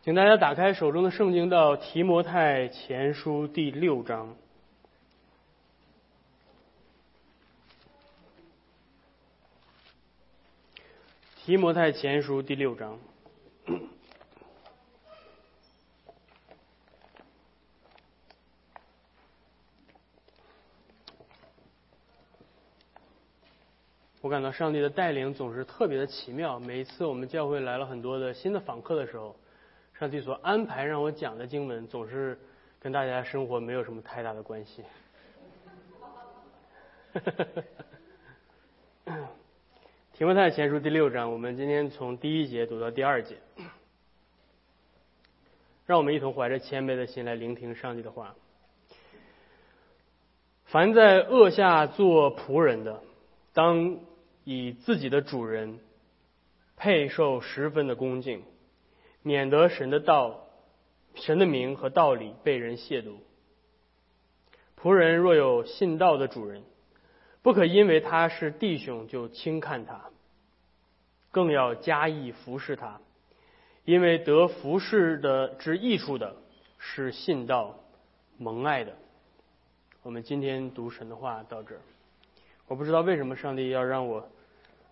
请大家打开手中的圣经到提摩太前书第六章。提摩太前书第六章。我感到上帝的带领总是特别的奇妙。每一次我们教会来了很多的新的访客的时候，上帝所安排让我讲的经文总是跟大家生活没有什么太大的关系。提摩太前书第六章，我们今天从第一节读到第二节，让我们一同怀着谦卑的心来聆听上帝的话。凡在恶下做仆人的，当。以自己的主人配受十分的恭敬，免得神的道、神的名和道理被人亵渎。仆人若有信道的主人，不可因为他是弟兄就轻看他，更要加以服侍他，因为得服侍的之益处的是信道蒙爱的。我们今天读神的话到这儿，我不知道为什么上帝要让我。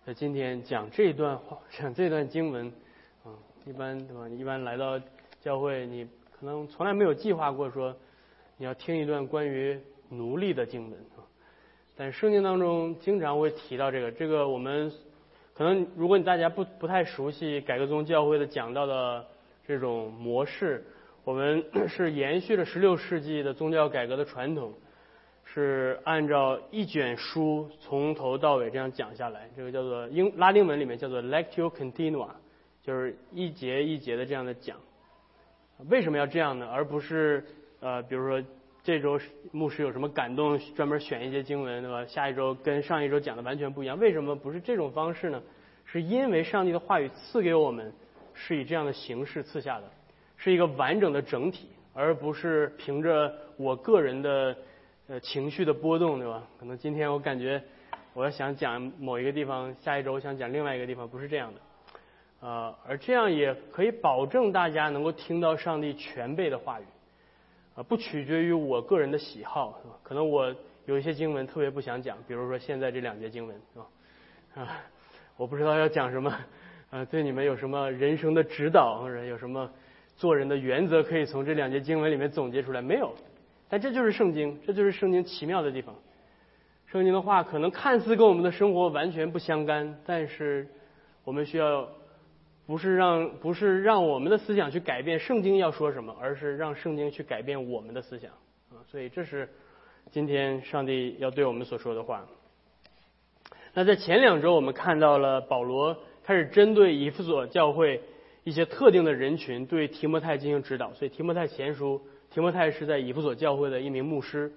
在今天讲这段话，讲这段经文，一般对吧？你一般来到教会，你可能从来没有计划过说你要听一段关于奴隶的经文啊。但圣经当中经常会提到这个，这个我们可能如果你大家不不太熟悉改革宗教会的讲到的这种模式，我们是延续了十六世纪的宗教改革的传统。是按照一卷书从头到尾这样讲下来，这个叫做英拉丁文里面叫做 lectio continua，就是一节一节的这样的讲。为什么要这样呢？而不是呃，比如说这周牧师有什么感动，专门选一些经文，对吧？下一周跟上一周讲的完全不一样。为什么不是这种方式呢？是因为上帝的话语赐给我们是以这样的形式赐下的，是一个完整的整体，而不是凭着我个人的。呃，情绪的波动，对吧？可能今天我感觉我要想讲某一个地方，下一周我想讲另外一个地方，不是这样的。呃，而这样也可以保证大家能够听到上帝全备的话语，啊，不取决于我个人的喜好，是吧？可能我有一些经文特别不想讲，比如说现在这两节经文，是吧？啊，我不知道要讲什么，呃，对你们有什么人生的指导，或者有什么做人的原则，可以从这两节经文里面总结出来？没有。但这就是圣经，这就是圣经奇妙的地方。圣经的话可能看似跟我们的生活完全不相干，但是我们需要不是让不是让我们的思想去改变圣经要说什么，而是让圣经去改变我们的思想啊！所以这是今天上帝要对我们所说的话。那在前两周我们看到了保罗开始针对以弗所教会一些特定的人群对提摩太进行指导，所以提摩太前书。提摩太是在以弗所教会的一名牧师，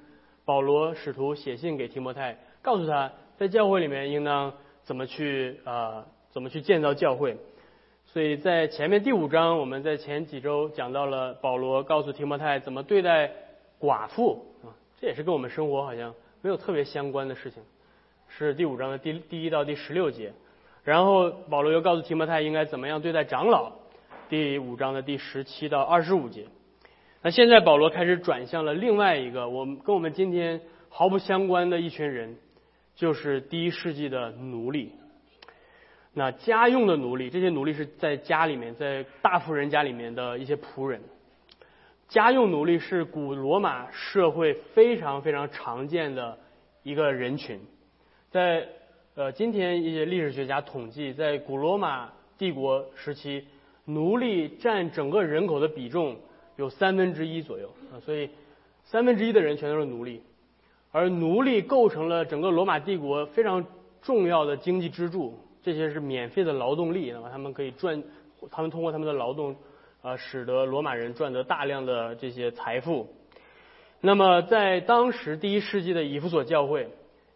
保罗使徒写信给提摩太，告诉他在教会里面应当怎么去啊，怎么去建造教会。所以在前面第五章，我们在前几周讲到了保罗告诉提摩太怎么对待寡妇啊，这也是跟我们生活好像没有特别相关的事情，是第五章的第第一到第十六节。然后保罗又告诉提摩太应该怎么样对待长老，第五章的第十七到二十五节。那现在保罗开始转向了另外一个，我们跟我们今天毫不相关的一群人，就是第一世纪的奴隶。那家用的奴隶，这些奴隶是在家里面，在大富人家里面的一些仆人。家用奴隶是古罗马社会非常非常常见的一个人群，在呃今天一些历史学家统计，在古罗马帝国时期，奴隶占整个人口的比重。有三分之一左右啊，所以三分之一的人全都是奴隶，而奴隶构成了整个罗马帝国非常重要的经济支柱。这些是免费的劳动力，那么他们可以赚，他们通过他们的劳动，啊，使得罗马人赚得大量的这些财富。那么在当时第一世纪的以弗所教会，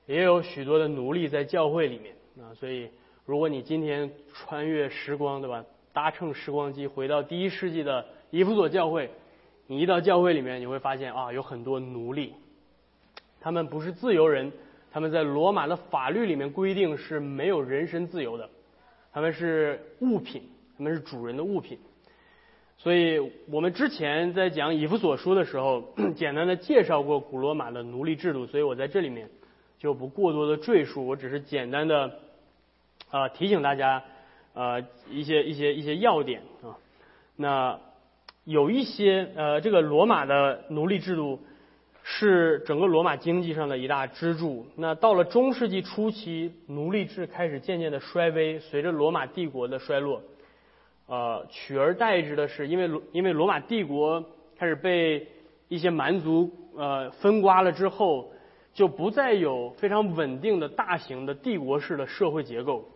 也有许多的奴隶在教会里面啊，所以如果你今天穿越时光，对吧？搭乘时光机回到第一世纪的。以弗所教会，你一到教会里面，你会发现啊，有很多奴隶，他们不是自由人，他们在罗马的法律里面规定是没有人身自由的，他们是物品，他们是主人的物品。所以我们之前在讲以弗所书的时候，简单的介绍过古罗马的奴隶制度，所以我在这里面就不过多的赘述，我只是简单的啊提醒大家呃一些一些一些要点啊。那有一些呃这个罗马的奴隶制度。是整个罗马经济上的一大支柱。那到了中世纪初期，奴隶制开始渐渐的衰微。随着罗马帝国的衰落，呃，取而代之的是，因为罗因为罗马帝国开始被一些蛮族呃分瓜了之后，就不再有非常稳定的大型的帝国式的社会结构，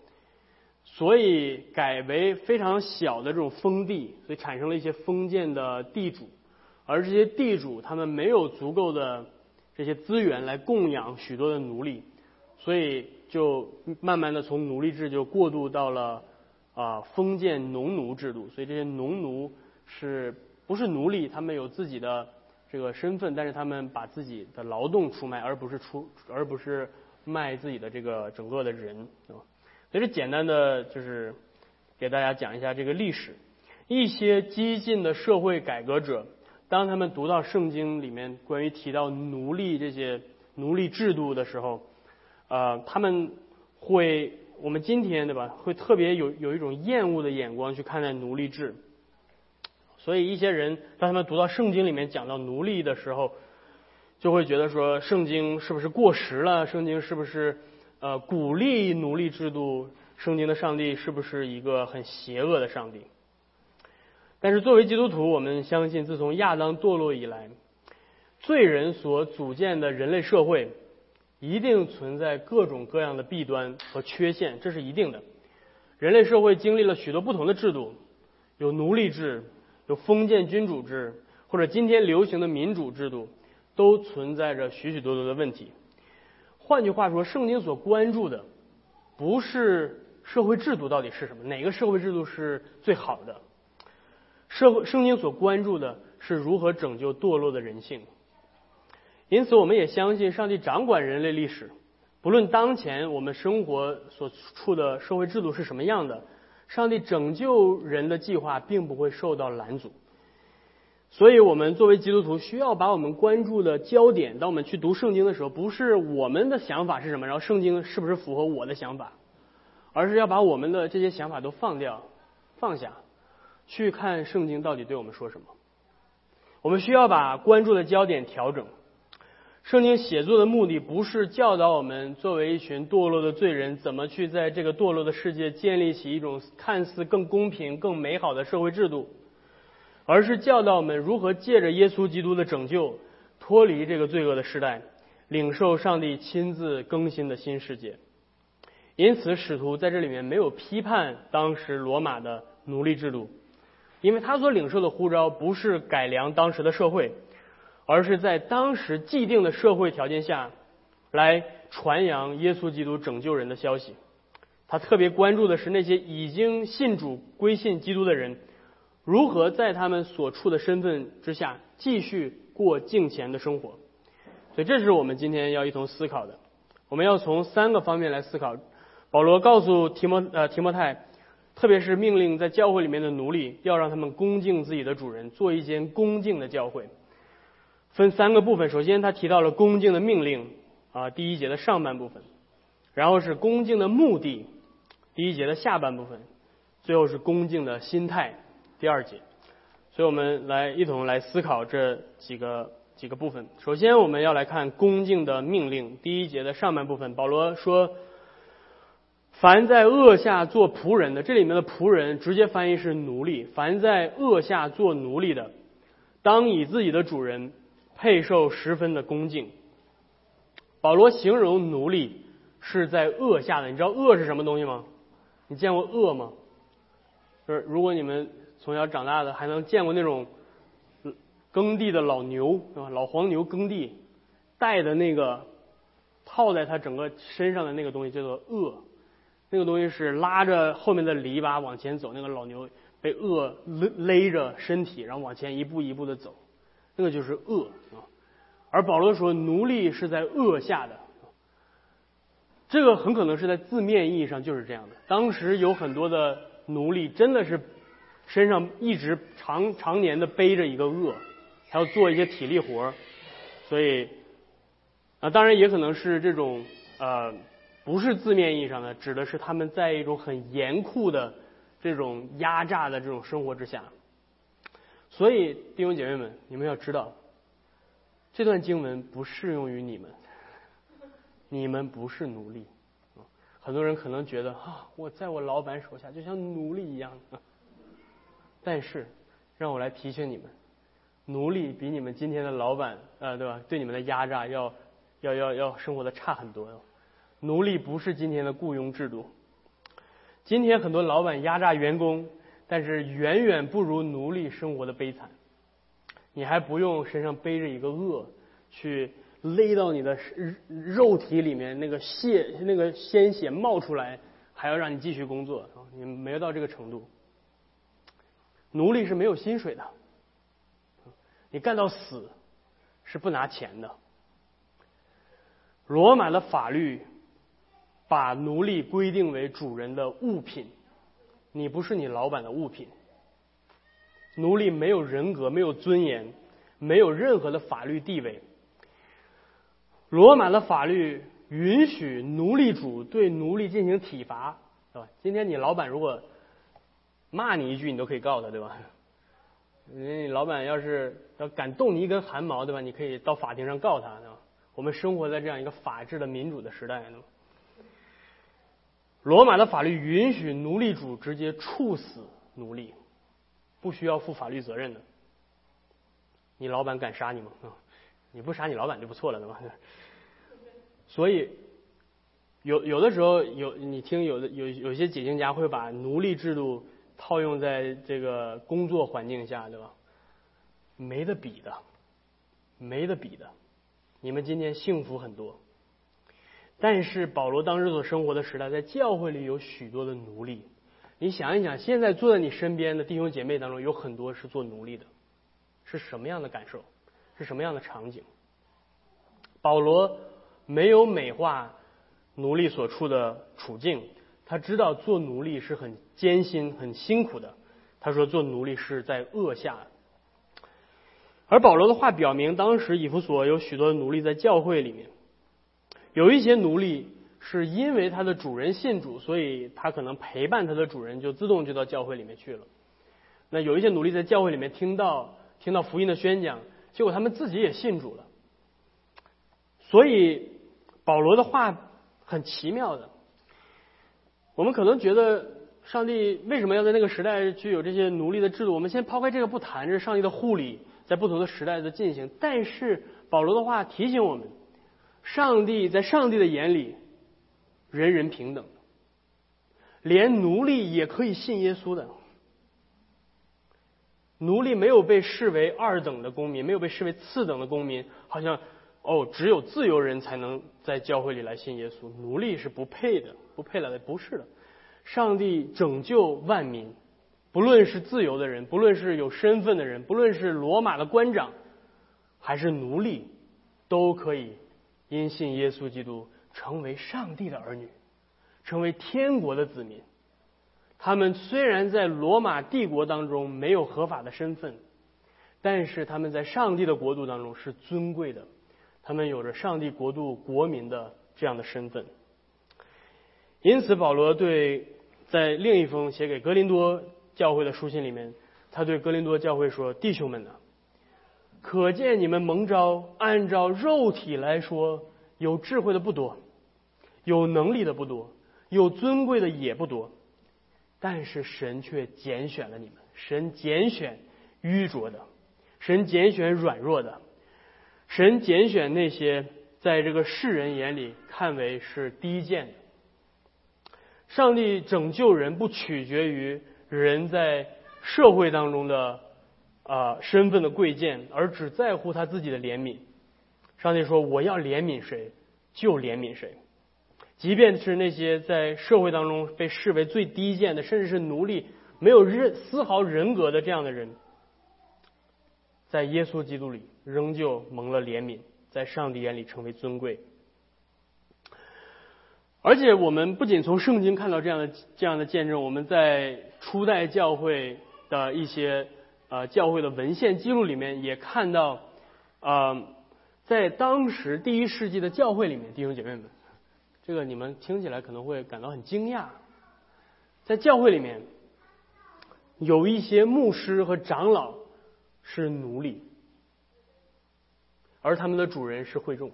所以改为非常小的这种封地，所以产生了一些封建的地主。而这些地主他们没有足够的这些资源来供养许多的奴隶，所以就慢慢的从奴隶制就过渡到了啊封建农奴制度。所以这些农奴是不是奴隶？他们有自己的这个身份，但是他们把自己的劳动出卖，而不是出而不是卖自己的这个整个的人啊。所以这简单的就是给大家讲一下这个历史，一些激进的社会改革者。当他们读到圣经里面关于提到奴隶这些奴隶制度的时候，呃，他们会，我们今天对吧，会特别有有一种厌恶的眼光去看待奴隶制。所以一些人当他们读到圣经里面讲到奴隶的时候，就会觉得说圣经是不是过时了？圣经是不是呃鼓励奴隶制度？圣经的上帝是不是一个很邪恶的上帝？但是作为基督徒，我们相信，自从亚当堕落以来，罪人所组建的人类社会，一定存在各种各样的弊端和缺陷，这是一定的。人类社会经历了许多不同的制度，有奴隶制，有封建君主制，或者今天流行的民主制度，都存在着许许多多的问题。换句话说，圣经所关注的，不是社会制度到底是什么，哪个社会制度是最好的。社会圣经所关注的是如何拯救堕落的人性，因此我们也相信上帝掌管人类历史，不论当前我们生活所处的社会制度是什么样的，上帝拯救人的计划并不会受到拦阻。所以，我们作为基督徒，需要把我们关注的焦点，当我们去读圣经的时候，不是我们的想法是什么，然后圣经是不是符合我的想法，而是要把我们的这些想法都放掉、放下。去看圣经到底对我们说什么？我们需要把关注的焦点调整。圣经写作的目的不是教导我们作为一群堕落的罪人怎么去在这个堕落的世界建立起一种看似更公平、更美好的社会制度，而是教导我们如何借着耶稣基督的拯救脱离这个罪恶的时代，领受上帝亲自更新的新世界。因此，使徒在这里面没有批判当时罗马的奴隶制度。因为他所领受的呼召不是改良当时的社会，而是在当时既定的社会条件下，来传扬耶稣基督拯救人的消息。他特别关注的是那些已经信主归信基督的人，如何在他们所处的身份之下继续过敬虔的生活。所以，这是我们今天要一同思考的。我们要从三个方面来思考。保罗告诉提摩呃提摩太。特别是命令在教会里面的奴隶，要让他们恭敬自己的主人，做一间恭敬的教会。分三个部分，首先他提到了恭敬的命令啊，第一节的上半部分，然后是恭敬的目的，第一节的下半部分，最后是恭敬的心态，第二节。所以我们来一同来思考这几个几个部分。首先我们要来看恭敬的命令，第一节的上半部分，保罗说。凡在恶下做仆人的，这里面的仆人直接翻译是奴隶。凡在恶下做奴隶的，当以自己的主人配受十分的恭敬。保罗形容奴隶是在恶下的，你知道恶是什么东西吗？你见过恶吗？就是如果你们从小长大的还能见过那种耕地的老牛，对吧？老黄牛耕地带的那个套在他整个身上的那个东西叫做恶。那个东西是拉着后面的篱笆往前走，那个老牛被恶勒勒着身体，然后往前一步一步的走，那个就是恶啊。而保罗说，奴隶是在恶下的，这个很可能是在字面意义上就是这样的。当时有很多的奴隶真的是身上一直常常年的背着一个恶，还要做一些体力活儿，所以啊，当然也可能是这种呃，不是字面意义上的，指的是他们在一种很严酷的这种压榨的这种生活之下。所以弟兄姐妹们，你们要知道，这段经文不适用于你们，你们不是奴隶。很多人可能觉得啊，我在我老板手下就像奴隶一样。但是，让我来提醒你们，奴隶比你们今天的老板，呃，对吧？对你们的压榨要，要要要生活的差很多。奴隶不是今天的雇佣制度。今天很多老板压榨员工，但是远远不如奴隶生活的悲惨。你还不用身上背着一个恶，去勒到你的肉体里面，那个血那个鲜血冒出来，还要让你继续工作，你没有到这个程度。奴隶是没有薪水的，你干到死是不拿钱的。罗马的法律把奴隶规定为主人的物品，你不是你老板的物品。奴隶没有人格，没有尊严，没有任何的法律地位。罗马的法律允许奴隶主对奴隶进行体罚，对吧？今天你老板如果骂你一句，你都可以告他，对吧？你老板要是要敢动你一根汗毛，对吧？你可以到法庭上告他，对吧？我们生活在这样一个法治的民主的时代，对吧？罗马的法律允许奴隶主直接处死奴隶，不需要负法律责任的。你老板敢杀你吗？啊你不杀你老板就不错了，对吧？所以有有的时候有你听有的有有些解经家会把奴隶制度。套用在这个工作环境下，对吧？没得比的，没得比的。你们今天幸福很多，但是保罗当时所生活的时代，在教会里有许多的奴隶。你想一想，现在坐在你身边的弟兄姐妹当中，有很多是做奴隶的，是什么样的感受？是什么样的场景？保罗没有美化奴隶所处的处境。他知道做奴隶是很艰辛、很辛苦的。他说做奴隶是在恶下。而保罗的话表明，当时以弗所有许多奴隶在教会里面，有一些奴隶是因为他的主人信主，所以他可能陪伴他的主人，就自动就到教会里面去了。那有一些奴隶在教会里面听到听到福音的宣讲，结果他们自己也信主了。所以保罗的话很奇妙的。我们可能觉得上帝为什么要在那个时代具有这些奴隶的制度？我们先抛开这个不谈，这是上帝的护理在不同的时代的进行。但是保罗的话提醒我们，上帝在上帝的眼里人人平等，连奴隶也可以信耶稣的。奴隶没有被视为二等的公民，没有被视为次等的公民，好像哦，只有自由人才能在教会里来信耶稣，奴隶是不配的。不配来的不是的，上帝拯救万民，不论是自由的人，不论是有身份的人，不论是罗马的官长，还是奴隶，都可以因信耶稣基督成为上帝的儿女，成为天国的子民。他们虽然在罗马帝国当中没有合法的身份，但是他们在上帝的国度当中是尊贵的，他们有着上帝国度国民的这样的身份。因此，保罗对在另一封写给格林多教会的书信里面，他对格林多教会说：“弟兄们呐，可见你们蒙召，按照肉体来说，有智慧的不多，有能力的不多，有尊贵的也不多，但是神却拣选了你们。神拣选愚拙的，神拣选软弱的，神拣选那些在这个世人眼里看为是低贱的。”上帝拯救人不取决于人在社会当中的啊身份的贵贱，而只在乎他自己的怜悯。上帝说：“我要怜悯谁，就怜悯谁，即便是那些在社会当中被视为最低贱的，甚至是奴隶，没有任丝毫人格的这样的人，在耶稣基督里仍旧蒙了怜悯，在上帝眼里成为尊贵。”而且我们不仅从圣经看到这样的这样的见证，我们在初代教会的一些呃教会的文献记录里面，也看到，呃，在当时第一世纪的教会里面，弟兄姐妹们，这个你们听起来可能会感到很惊讶，在教会里面，有一些牧师和长老是奴隶，而他们的主人是会众。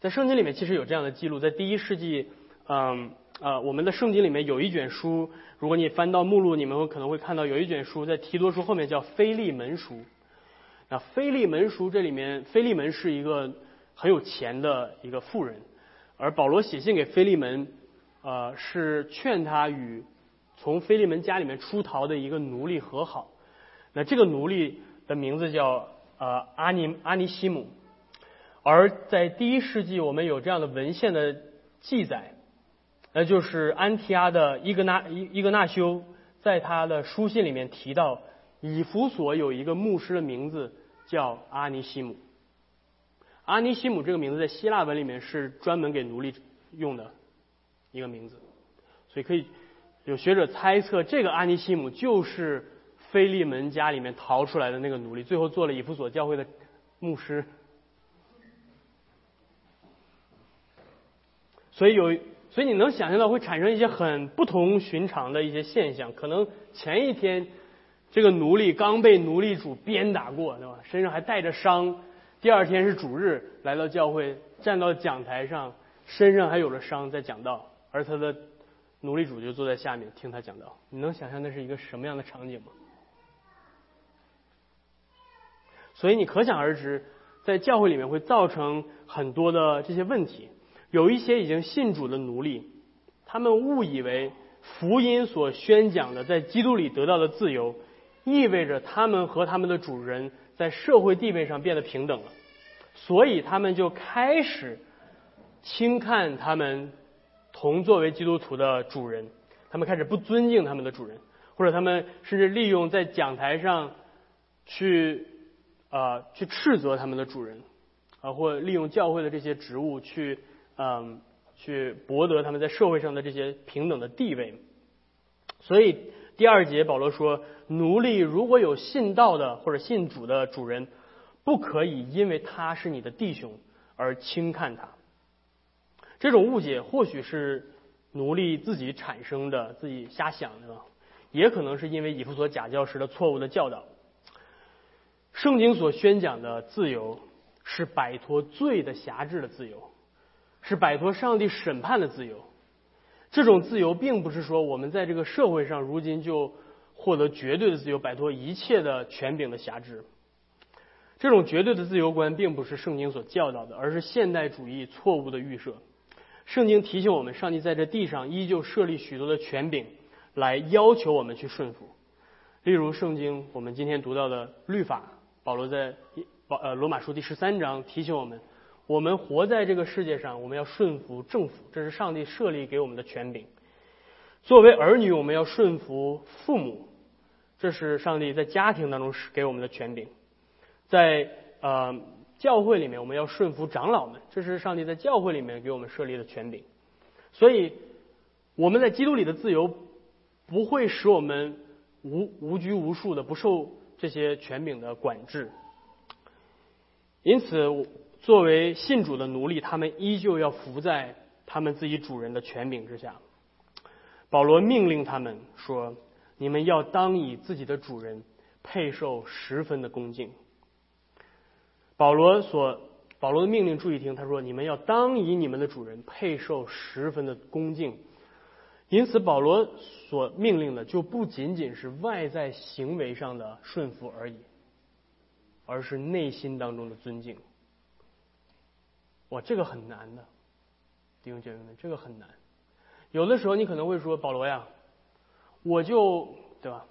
在圣经里面其实有这样的记录，在第一世纪，嗯，呃我们的圣经里面有一卷书，如果你翻到目录，你们会可能会看到有一卷书在提多书后面叫腓利门书。那腓利门书这里面，腓利门是一个很有钱的一个富人，而保罗写信给腓利门，呃，是劝他与从腓利门家里面出逃的一个奴隶和好。那这个奴隶的名字叫呃阿尼阿尼西姆。而在第一世纪，我们有这样的文献的记载，那就是安提阿的伊格纳伊伊格纳修在他的书信里面提到，以弗所有一个牧师的名字叫阿尼西姆。阿尼西姆这个名字在希腊文里面是专门给奴隶用的一个名字，所以可以有学者猜测，这个阿尼西姆就是菲利门家里面逃出来的那个奴隶，最后做了以弗所教会的牧师。所以有，所以你能想象到会产生一些很不同寻常的一些现象。可能前一天这个奴隶刚被奴隶主鞭打过，对吧？身上还带着伤。第二天是主日，来到教会，站到讲台上，身上还有了伤，在讲道，而他的奴隶主就坐在下面听他讲道。你能想象那是一个什么样的场景吗？所以你可想而知，在教会里面会造成很多的这些问题。有一些已经信主的奴隶，他们误以为福音所宣讲的在基督里得到的自由，意味着他们和他们的主人在社会地位上变得平等了，所以他们就开始轻看他们同作为基督徒的主人，他们开始不尊敬他们的主人，或者他们甚至利用在讲台上去啊去斥责他们的主人，啊或利用教会的这些职务去。嗯，去博得他们在社会上的这些平等的地位。所以第二节保罗说，奴隶如果有信道的或者信主的主人，不可以因为他是你的弟兄而轻看他。这种误解或许是奴隶自己产生的，自己瞎想的，也可能是因为以弗所假教师的错误的教导。圣经所宣讲的自由，是摆脱罪的辖制的自由。是摆脱上帝审判的自由，这种自由并不是说我们在这个社会上如今就获得绝对的自由，摆脱一切的权柄的辖制。这种绝对的自由观并不是圣经所教导的，而是现代主义错误的预设。圣经提醒我们，上帝在这地上依旧设立许多的权柄，来要求我们去顺服。例如，圣经我们今天读到的律法，保罗在保呃罗马书第十三章提醒我们。我们活在这个世界上，我们要顺服政府，这是上帝设立给我们的权柄。作为儿女，我们要顺服父母，这是上帝在家庭当中给我们的权柄。在呃教会里面，我们要顺服长老们，这是上帝在教会里面给我们设立的权柄。所以我们在基督里的自由不会使我们无无拘无束的不受这些权柄的管制。因此。作为信主的奴隶，他们依旧要服在他们自己主人的权柄之下。保罗命令他们说：“你们要当以自己的主人配受十分的恭敬。”保罗所保罗的命令，注意听，他说：“你们要当以你们的主人配受十分的恭敬。”因此，保罗所命令的就不仅仅是外在行为上的顺服而已，而是内心当中的尊敬。哇，这个很难的，弟兄姐妹们，这个很难。有的时候你可能会说，保罗呀，我就对吧？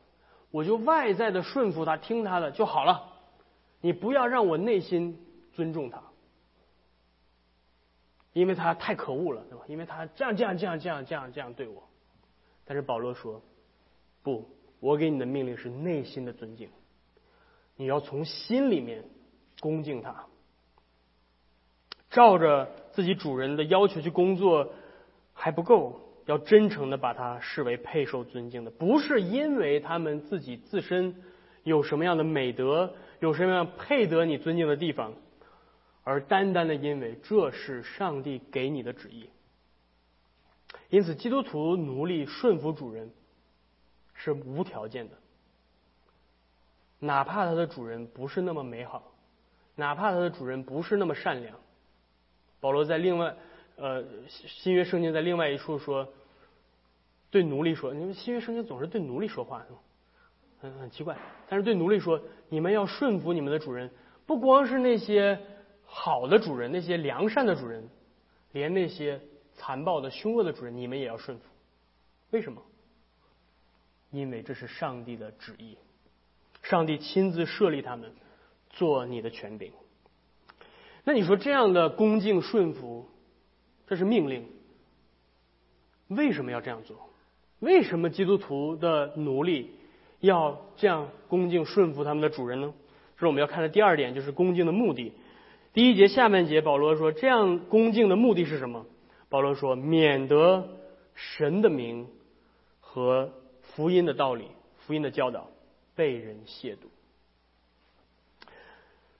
我就外在的顺服他，听他的就好了。你不要让我内心尊重他，因为他太可恶了，对吧？因为他这样这样这样这样这样这样对我。但是保罗说，不，我给你的命令是内心的尊敬，你要从心里面恭敬他。照着自己主人的要求去工作还不够，要真诚的把他视为配受尊敬的，不是因为他们自己自身有什么样的美德，有什么样配得你尊敬的地方，而单单的因为这是上帝给你的旨意。因此，基督徒奴隶顺服主人是无条件的，哪怕他的主人不是那么美好，哪怕他的主人不是那么善良。保罗在另外。呃，新约圣经在另外一处说，对奴隶说，你们新约圣经总是对奴隶说话，很很奇怪。但是对奴隶说，你们要顺服你们的主人，不光是那些好的主人，那些良善的主人，连那些残暴的、凶恶的主人，你们也要顺服。为什么？因为这是上帝的旨意，上帝亲自设立他们做你的权柄。那你说这样的恭敬顺服？这是命令。为什么要这样做？为什么基督徒的奴隶要这样恭敬顺服他们的主人呢？这是我们要看的第二点，就是恭敬的目的。第一节下半节，保罗说，这样恭敬的目的是什么？保罗说，免得神的名和福音的道理、福音的教导被人亵渎。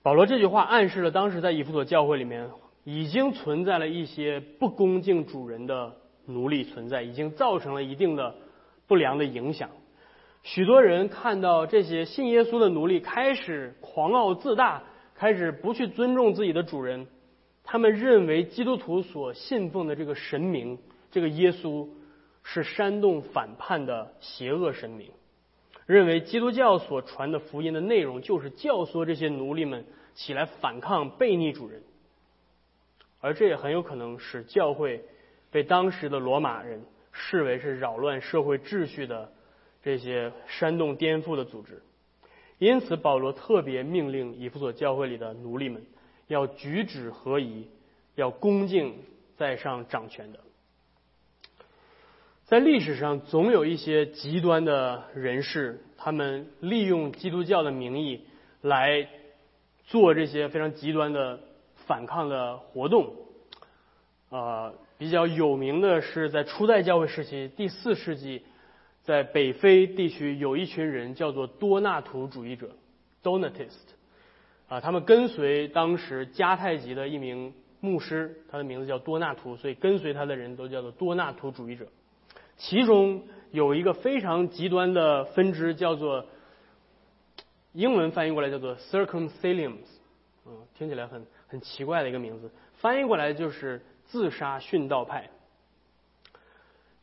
保罗这句话暗示了当时在以弗所教会里面。已经存在了一些不恭敬主人的奴隶存在，已经造成了一定的不良的影响。许多人看到这些信耶稣的奴隶开始狂傲自大，开始不去尊重自己的主人，他们认为基督徒所信奉的这个神明，这个耶稣是煽动反叛的邪恶神明，认为基督教所传的福音的内容就是教唆这些奴隶们起来反抗、悖逆主人。而这也很有可能使教会被当时的罗马人视为是扰乱社会秩序的这些煽动颠覆的组织。因此，保罗特别命令以弗所教会里的奴隶们要举止合宜，要恭敬在上掌权的。在历史上，总有一些极端的人士，他们利用基督教的名义来做这些非常极端的。反抗的活动，呃，比较有名的是在初代教会时期，第四世纪，在北非地区有一群人叫做多纳图主义者 （Donatist），啊，他们跟随当时迦太基的一名牧师，他的名字叫多纳图，所以跟随他的人都叫做多纳图主义者。其中有一个非常极端的分支，叫做英文翻译过来叫做 Circumcelliums，嗯，听起来很。很奇怪的一个名字，翻译过来就是自杀殉道派。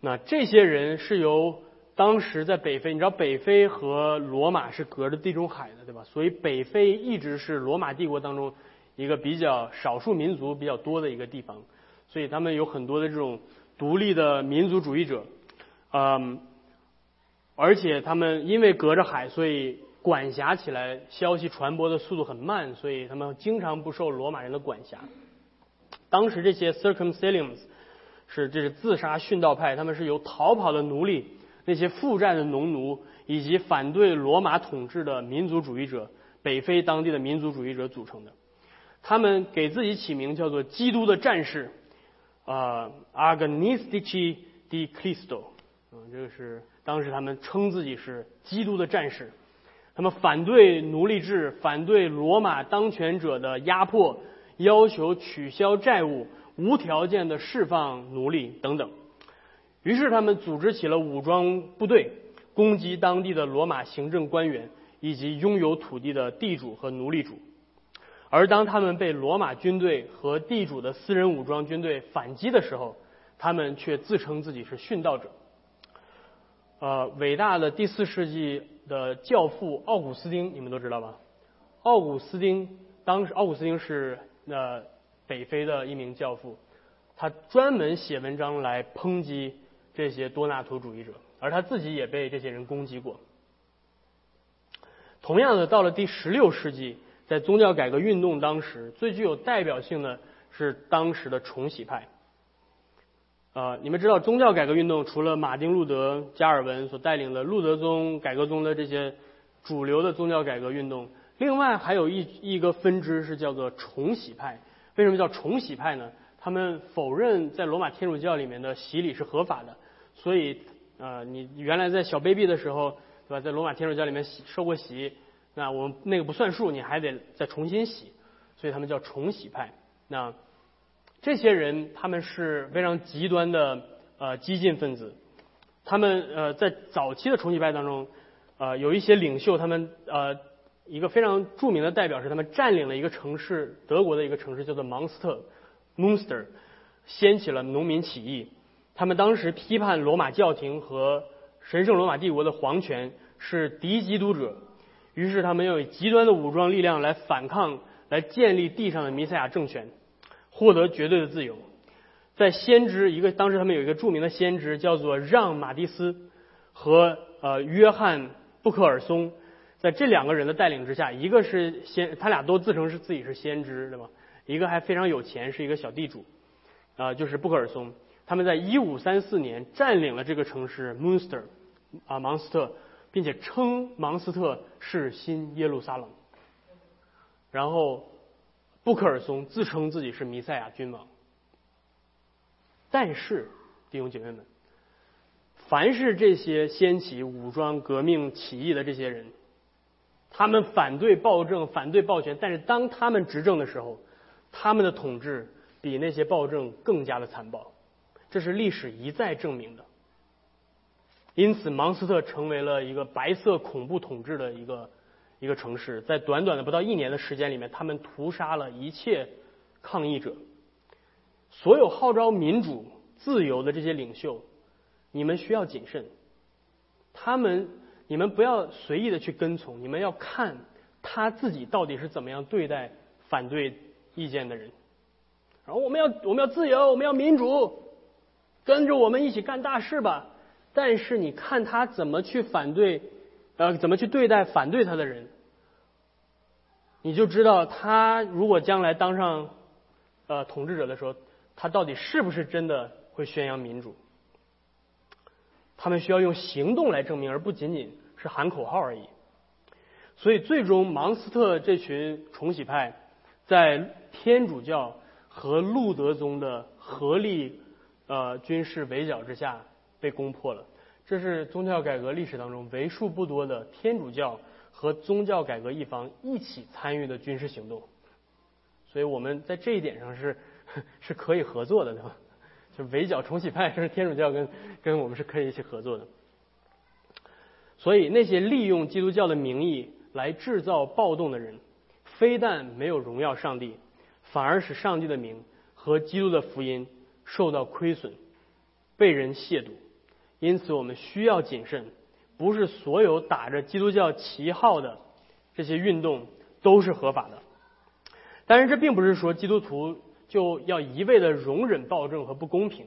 那这些人是由当时在北非，你知道北非和罗马是隔着地中海的，对吧？所以北非一直是罗马帝国当中一个比较少数民族比较多的一个地方，所以他们有很多的这种独立的民族主义者，嗯，而且他们因为隔着海，所以。管辖起来，消息传播的速度很慢，所以他们经常不受罗马人的管辖。当时这些 Circumcelliums 是这是自杀殉道派，他们是由逃跑的奴隶、那些负债的农奴以及反对罗马统治的民族主义者、北非当地的民族主义者组成的。他们给自己起名叫做“基督的战士”，啊，Agonistici di Cristo，嗯，这个是当时他们称自己是基督的战士。他们反对奴隶制，反对罗马当权者的压迫，要求取消债务，无条件的释放奴隶等等。于是他们组织起了武装部队，攻击当地的罗马行政官员以及拥有土地的地主和奴隶主。而当他们被罗马军队和地主的私人武装军队反击的时候，他们却自称自己是殉道者。呃，伟大的第四世纪。的教父奥古斯丁，你们都知道吧？奥古斯丁当时，奥古斯丁是呃北非的一名教父，他专门写文章来抨击这些多纳图主义者，而他自己也被这些人攻击过。同样的，到了第十六世纪，在宗教改革运动当时，最具有代表性的是当时的重洗派。呃，你们知道宗教改革运动除了马丁路德加尔文所带领的路德宗改革宗的这些主流的宗教改革运动，另外还有一一个分支是叫做重洗派。为什么叫重洗派呢？他们否认在罗马天主教里面的洗礼是合法的，所以呃，你原来在小 baby 的时候，对吧？在罗马天主教里面洗受过洗，那我们那个不算数，你还得再重新洗，所以他们叫重洗派。那这些人他们是非常极端的呃激进分子，他们呃在早期的重洗派当中，呃有一些领袖，他们呃一个非常著名的代表是他们占领了一个城市，德国的一个城市叫做芒斯特 （Munster），掀起了农民起义。他们当时批判罗马教廷和神圣罗马帝国的皇权是敌基督者，于是他们用极端的武装力量来反抗，来建立地上的弥赛亚政权，获得绝对的自由。在先知一个当时他们有一个著名的先知叫做让马蒂斯和呃约翰布克尔松，在这两个人的带领之下，一个是先他俩都自称是自己是先知，对吧？一个还非常有钱，是一个小地主，啊，就是布克尔松。他们在一五三四年占领了这个城市 Munster 啊芒斯特，并且称芒斯特是新耶路撒冷。然后布克尔松自称自己是弥赛亚君王。但是弟兄姐妹们，凡是这些掀起武装革命起义的这些人，他们反对暴政，反对暴权，但是当他们执政的时候，他们的统治比那些暴政更加的残暴。这是历史一再证明的，因此芒斯特成为了一个白色恐怖统治的一个一个城市，在短短的不到一年的时间里面，他们屠杀了一切抗议者，所有号召民主自由的这些领袖，你们需要谨慎，他们你们不要随意的去跟从，你们要看他自己到底是怎么样对待反对意见的人，然后我们要我们要自由，我们要民主。跟着我们一起干大事吧，但是你看他怎么去反对，呃，怎么去对待反对他的人，你就知道他如果将来当上呃统治者的时候，他到底是不是真的会宣扬民主？他们需要用行动来证明，而不仅仅是喊口号而已。所以，最终芒斯特这群重洗派在天主教和路德宗的合力。呃，军事围剿之下被攻破了。这是宗教改革历史当中为数不多的天主教和宗教改革一方一起参与的军事行动。所以我们在这一点上是是可以合作的，对吧？就围剿重启派，是天主教跟跟我们是可以一起合作的。所以那些利用基督教的名义来制造暴动的人，非但没有荣耀上帝，反而使上帝的名和基督的福音。受到亏损，被人亵渎，因此我们需要谨慎。不是所有打着基督教旗号的这些运动都是合法的。但是这并不是说基督徒就要一味的容忍暴政和不公平。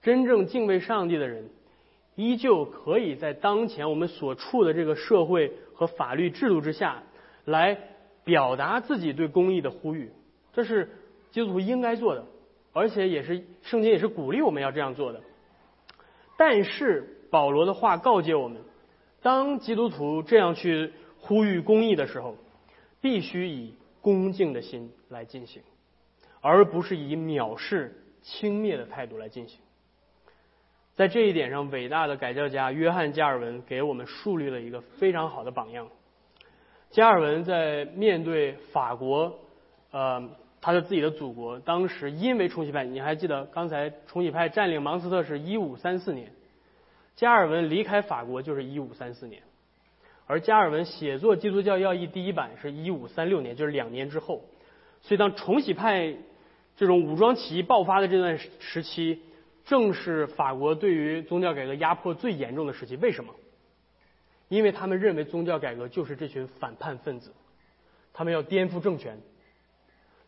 真正敬畏上帝的人，依旧可以在当前我们所处的这个社会和法律制度之下，来表达自己对公义的呼吁。这是基督徒应该做的。而且也是圣经也是鼓励我们要这样做的，但是保罗的话告诫我们，当基督徒这样去呼吁公义的时候，必须以恭敬的心来进行，而不是以藐视、轻蔑的态度来进行。在这一点上，伟大的改教家约翰加尔文给我们树立了一个非常好的榜样。加尔文在面对法国，呃。他的自己的祖国，当时因为重启派，你还记得刚才重启派占领芒斯特是一五三四年，加尔文离开法国就是一五三四年，而加尔文写作《基督教要义》第一版是一五三六年，就是两年之后。所以，当重启派这种武装起义爆发的这段时期，正是法国对于宗教改革压迫最严重的时期。为什么？因为他们认为宗教改革就是这群反叛分子，他们要颠覆政权。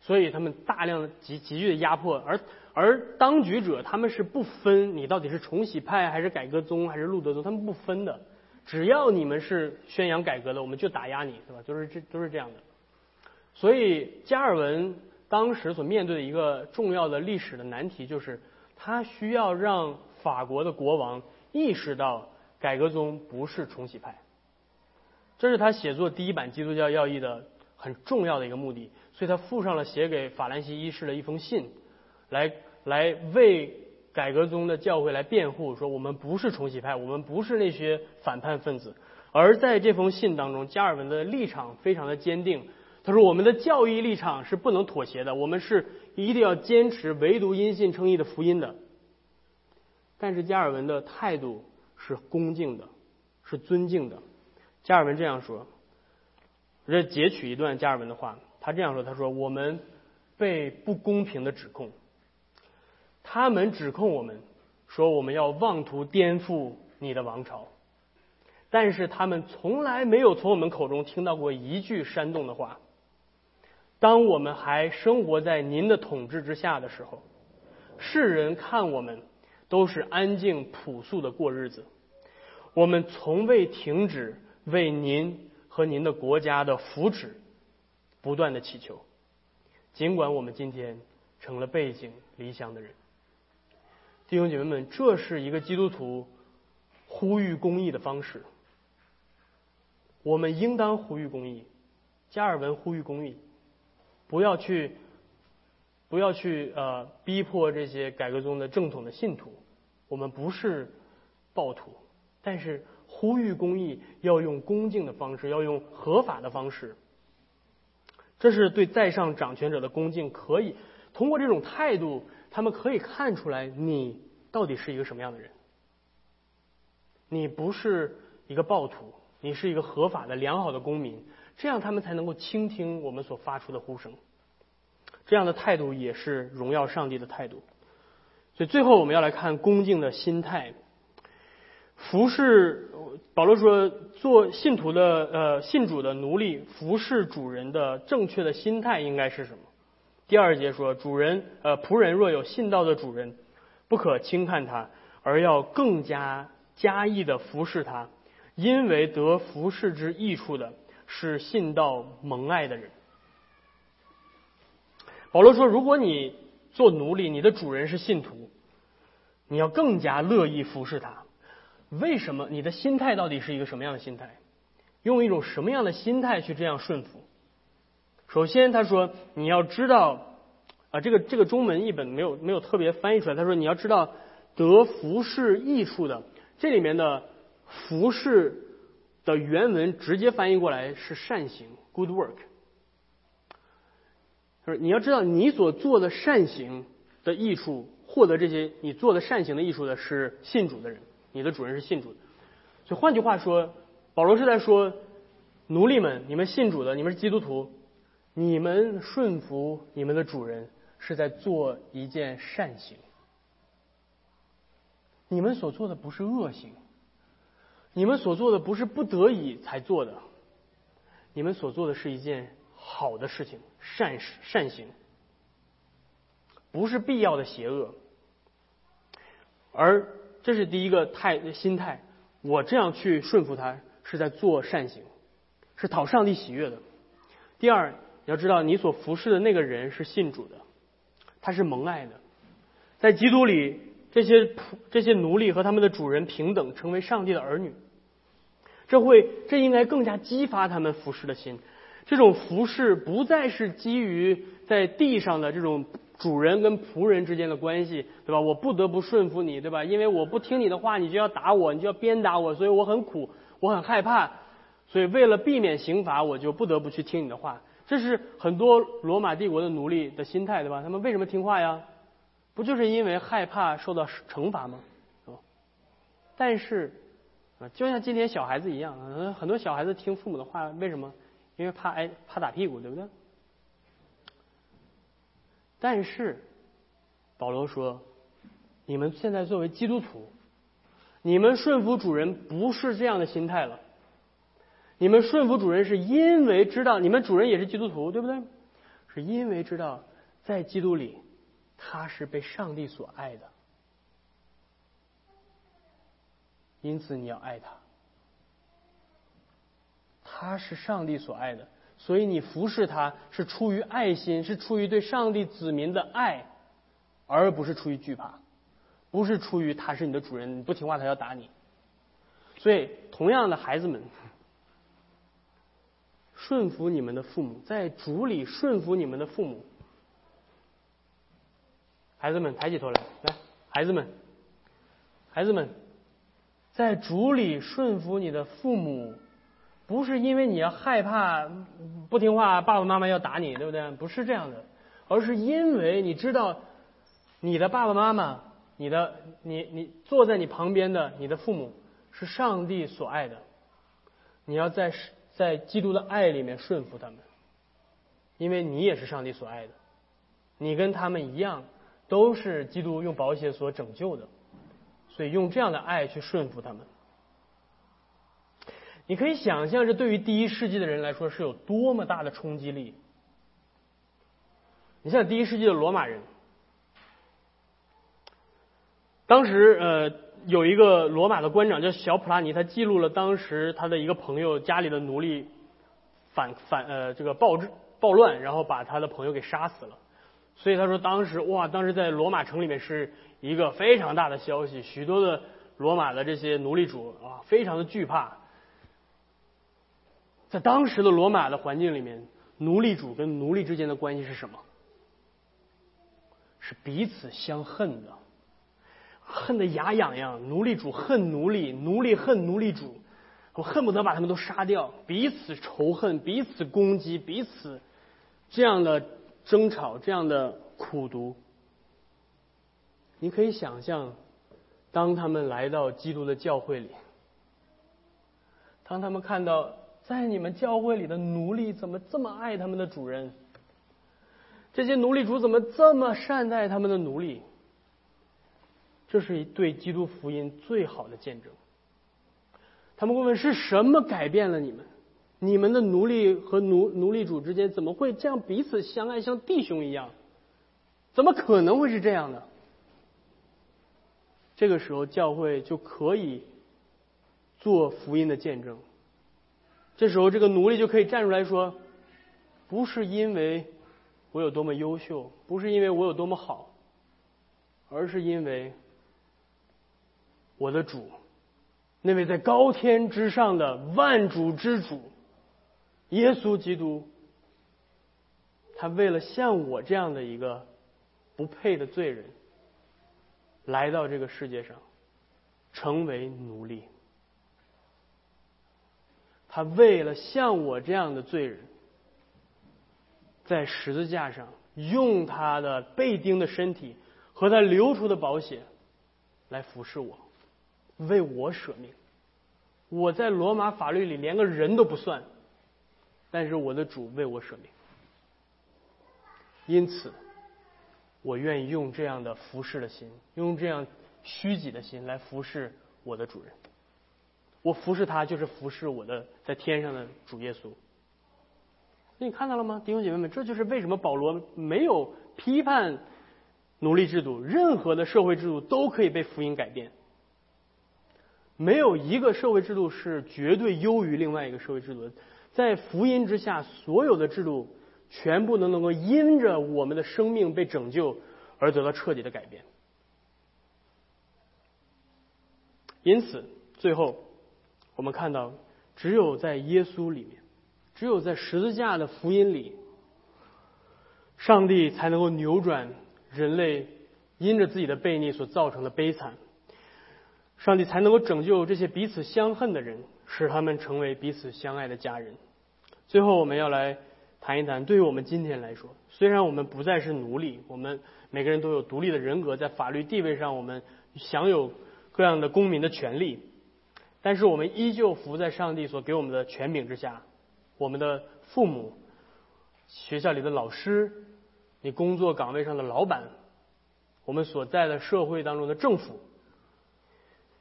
所以他们大量的急急剧的压迫，而而当局者他们是不分你到底是重启派还是改革宗还是路德宗，他们不分的，只要你们是宣扬改革的，我们就打压你，对吧？就是这都是这样的。所以加尔文当时所面对的一个重要的历史的难题，就是他需要让法国的国王意识到改革宗不是重启派，这是他写作第一版基督教要义的很重要的一个目的。所以他附上了写给法兰西一世的一封信，来来为改革宗的教会来辩护，说我们不是重启派，我们不是那些反叛分子。而在这封信当中，加尔文的立场非常的坚定。他说：“我们的教义立场是不能妥协的，我们是一定要坚持唯独因信称义的福音的。”但是加尔文的态度是恭敬的，是尊敬的。加尔文这样说：“这截取一段加尔文的话，他这样说：‘他说我们被不公平的指控，他们指控我们说我们要妄图颠覆你的王朝，但是他们从来没有从我们口中听到过一句煽动的话。’”当我们还生活在您的统治之下的时候，世人看我们都是安静朴素的过日子。我们从未停止为您和您的国家的福祉不断的祈求，尽管我们今天成了背井离乡的人。弟兄姐妹们，这是一个基督徒呼吁公义的方式。我们应当呼吁公义。加尔文呼吁公义。不要去，不要去呃逼迫这些改革宗的正统的信徒。我们不是暴徒，但是呼吁公义要用恭敬的方式，要用合法的方式。这是对在上掌权者的恭敬。可以通过这种态度，他们可以看出来你到底是一个什么样的人。你不是一个暴徒，你是一个合法的良好的公民。这样他们才能够倾听我们所发出的呼声，这样的态度也是荣耀上帝的态度。所以最后我们要来看恭敬的心态。服侍保罗说，做信徒的呃信主的奴隶服侍主人的正确的心态应该是什么？第二节说，主人呃仆人若有信道的主人，不可轻看他，而要更加加意的服侍他，因为得服侍之益处的。是信道蒙爱的人。保罗说：“如果你做奴隶，你的主人是信徒，你要更加乐意服侍他。为什么？你的心态到底是一个什么样的心态？用一种什么样的心态去这样顺服？首先，他说你要知道啊，这个这个中文译本没有没有特别翻译出来。他说你要知道得服侍益处的，这里面的服侍。”的原文直接翻译过来是善行，good work。他说你要知道，你所做的善行的益处，获得这些你做的善行的益处的是信主的人，你的主人是信主的。所以换句话说，保罗是在说，奴隶们，你们信主的，你们是基督徒，你们顺服你们的主人，是在做一件善行。你们所做的不是恶行。你们所做的不是不得已才做的，你们所做的是一件好的事情，善事善行，不是必要的邪恶。而这是第一个态心态，我这样去顺服他，是在做善行，是讨上帝喜悦的。第二，你要知道，你所服侍的那个人是信主的，他是蒙爱的，在基督里，这些仆这些奴隶和他们的主人平等，成为上帝的儿女。这会，这应该更加激发他们服侍的心。这种服侍不再是基于在地上的这种主人跟仆人之间的关系，对吧？我不得不顺服你，对吧？因为我不听你的话，你就要打我，你就要鞭打我，所以我很苦，我很害怕。所以为了避免刑罚，我就不得不去听你的话。这是很多罗马帝国的奴隶的心态，对吧？他们为什么听话呀？不就是因为害怕受到惩罚吗？但是。啊，就像今天小孩子一样，很多小孩子听父母的话，为什么？因为怕挨怕打屁股，对不对？但是保罗说，你们现在作为基督徒，你们顺服主人不是这样的心态了。你们顺服主人是因为知道你们主人也是基督徒，对不对？是因为知道在基督里他是被上帝所爱的。因此，你要爱他，他是上帝所爱的，所以你服侍他是出于爱心，是出于对上帝子民的爱，而不是出于惧怕，不是出于他是你的主人，你不听话他要打你。所以，同样的孩子们，顺服你们的父母，在主里顺服你们的父母。孩子们，抬起头来，来。孩子们，孩子们，在主里顺服你的父母，不是因为你要害怕不听话，爸爸妈妈要打你，对不对？不是这样的，而是因为你知道你的爸爸妈妈，你的你你坐在你旁边的你的父母是上帝所爱的，你要在在基督的爱里面顺服他们，因为你也是上帝所爱的。你跟他们一样，都是基督用宝血所拯救的，所以用这样的爱去顺服他们。你可以想象，这对于第一世纪的人来说是有多么大的冲击力。你像第一世纪的罗马人，当时呃有一个罗马的官长叫小普拉尼，他记录了当时他的一个朋友家里的奴隶反反呃这个暴暴乱，然后把他的朋友给杀死了。所以他说，当时哇，当时在罗马城里面是一个非常大的消息，许多的罗马的这些奴隶主啊，非常的惧怕。在当时的罗马的环境里面，奴隶主跟奴隶之间的关系是什么？是彼此相恨的，恨得牙痒痒。奴隶主恨奴隶，奴隶恨奴隶主，我恨不得把他们都杀掉，彼此仇恨，彼此攻击，彼此这样的。争吵这样的苦读，你可以想象，当他们来到基督的教会里，当他们看到在你们教会里的奴隶怎么这么爱他们的主人，这些奴隶主怎么这么善待他们的奴隶，这是一对基督福音最好的见证。他们会问：是什么改变了你们？你们的奴隶和奴奴隶主之间怎么会这样彼此相爱，像弟兄一样？怎么可能会是这样的？这个时候，教会就可以做福音的见证。这时候，这个奴隶就可以站出来说：“不是因为我有多么优秀，不是因为我有多么好，而是因为我的主，那位在高天之上的万主之主。”耶稣基督，他为了像我这样的一个不配的罪人，来到这个世界上，成为奴隶。他为了像我这样的罪人，在十字架上用他的被钉的身体和他流出的宝血来服侍我，为我舍命。我在罗马法律里连个人都不算。但是我的主为我舍命，因此我愿意用这样的服侍的心，用这样虚己的心来服侍我的主人。我服侍他，就是服侍我的在天上的主耶稣。你看到了吗，弟兄姐妹们？这就是为什么保罗没有批判奴隶制度，任何的社会制度都可以被福音改变。没有一个社会制度是绝对优于另外一个社会制度的。在福音之下，所有的制度全部都能够因着我们的生命被拯救而得到彻底的改变。因此，最后我们看到，只有在耶稣里面，只有在十字架的福音里，上帝才能够扭转人类因着自己的悖逆所造成的悲惨，上帝才能够拯救这些彼此相恨的人。使他们成为彼此相爱的家人。最后，我们要来谈一谈，对于我们今天来说，虽然我们不再是奴隶，我们每个人都有独立的人格，在法律地位上，我们享有各样的公民的权利，但是我们依旧服在上帝所给我们的权柄之下。我们的父母、学校里的老师、你工作岗位上的老板、我们所在的社会当中的政府。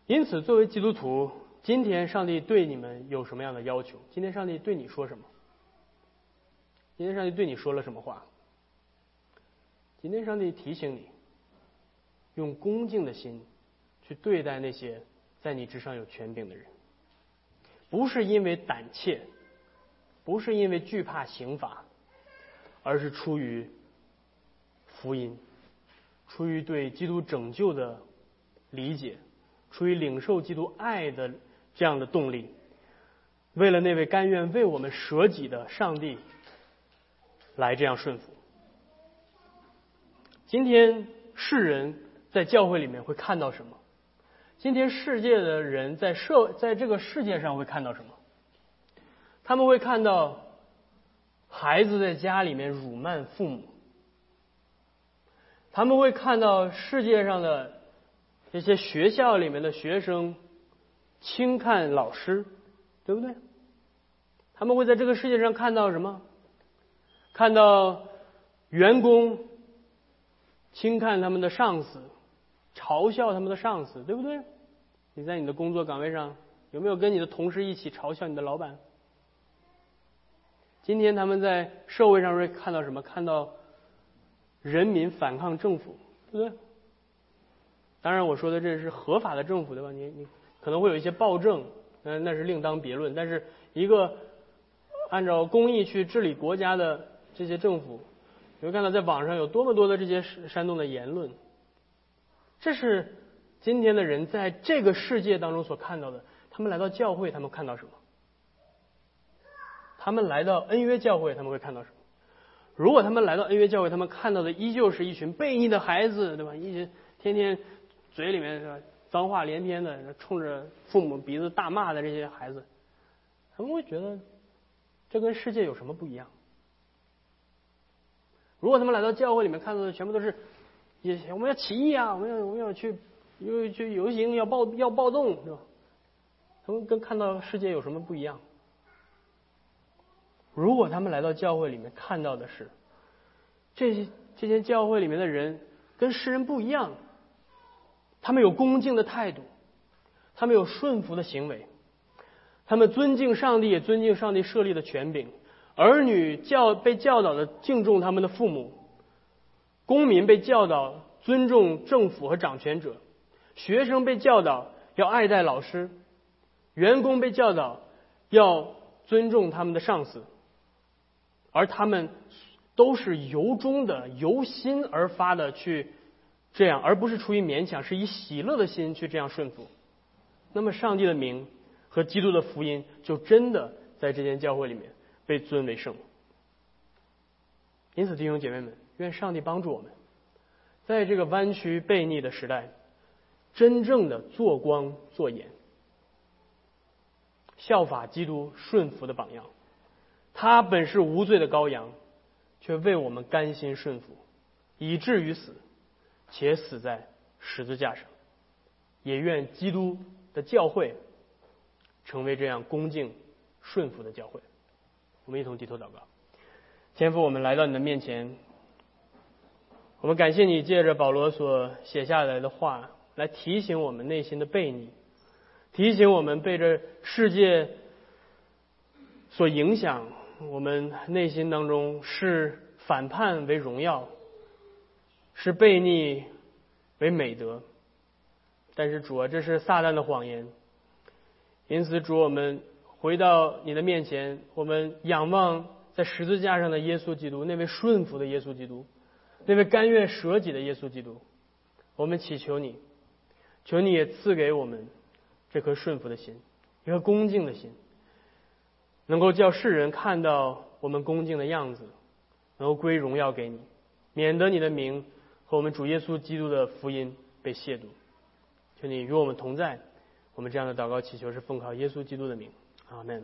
因此，作为基督徒。今天上帝对你们有什么样的要求？今天上帝对你说什么？今天上帝对你说了什么话？今天上帝提醒你，用恭敬的心去对待那些在你之上有权柄的人，不是因为胆怯，不是因为惧怕刑罚，而是出于福音，出于对基督拯救的理解，出于领受基督爱的。这样的动力，为了那位甘愿为我们舍己的上帝，来这样顺服。今天世人在教会里面会看到什么？今天世界的人在社在这个世界上会看到什么？他们会看到孩子在家里面辱骂父母，他们会看到世界上的这些学校里面的学生轻看老师，对不对？他们会在这个世界上看到什么？看到员工轻看他们的上司，嘲笑他们的上司，对不对？你在你的工作岗位上有没有跟你的同事一起嘲笑你的老板？今天他们在社会上会看到什么？看到人民反抗政府，对不对？当然，我说的这是合法的政府，对吧？你你可能会有一些暴政，嗯，那是另当别论。但是一个按照公义去治理国家的这些政府，你会看到在网上有多么多的这些煽动的言论。这是今天的人在这个世界当中所看到的。他们来到教会，他们看到什么？他们来到恩约教会，他们会看到什么？如果他们来到恩约教会，他们看到的依旧是一群悖逆的孩子，对吧？一群天天嘴里面是吧脏话连篇的，冲着父母鼻子大骂的这些孩子，他们会觉得这跟世界有什么不一样？如果他们来到教会里面看到的全部都是，也我们要起义啊，我们要我们要去又去游行，要暴要暴动，对吧？他们跟看到世界有什么不一样？如果他们来到教会里面看到的是，这些这些教会里面的人跟世人不一样，他们有恭敬的态度，他们有顺服的行为，他们尊敬上帝，也尊敬上帝设立的权柄，儿女教被教导的敬重他们的父母，公民被教导尊重政府和掌权者，学生被教导要爱戴老师，员工被教导要尊重他们的上司。而他们都是由衷的、由心而发的去这样，而不是出于勉强，是以喜乐的心去这样顺服。那么，上帝的名和基督的福音就真的在这间教会里面被尊为圣。因此，弟兄姐妹们，愿上帝帮助我们，在这个弯曲悖逆的时代，真正的做光做盐，效法基督顺服的榜样。他本是无罪的羔羊，却为我们甘心顺服，以至于死，且死在十字架上。也愿基督的教会成为这样恭敬顺服的教会。我们一同低头祷告，天父，我们来到你的面前，我们感谢你借着保罗所写下来的话，来提醒我们内心的悖逆，提醒我们被这世界所影响。我们内心当中是反叛为荣耀，是悖逆为美德，但是主啊，这是撒旦的谎言。因此，主我们回到你的面前，我们仰望在十字架上的耶稣基督，那位顺服的耶稣基督，那位甘愿舍己的耶稣基督。我们祈求你，求你也赐给我们这颗顺服的心，一颗恭敬的心。能够叫世人看到我们恭敬的样子，能够归荣耀给你，免得你的名和我们主耶稣基督的福音被亵渎。求你与我们同在。我们这样的祷告祈求是奉靠耶稣基督的名，阿门。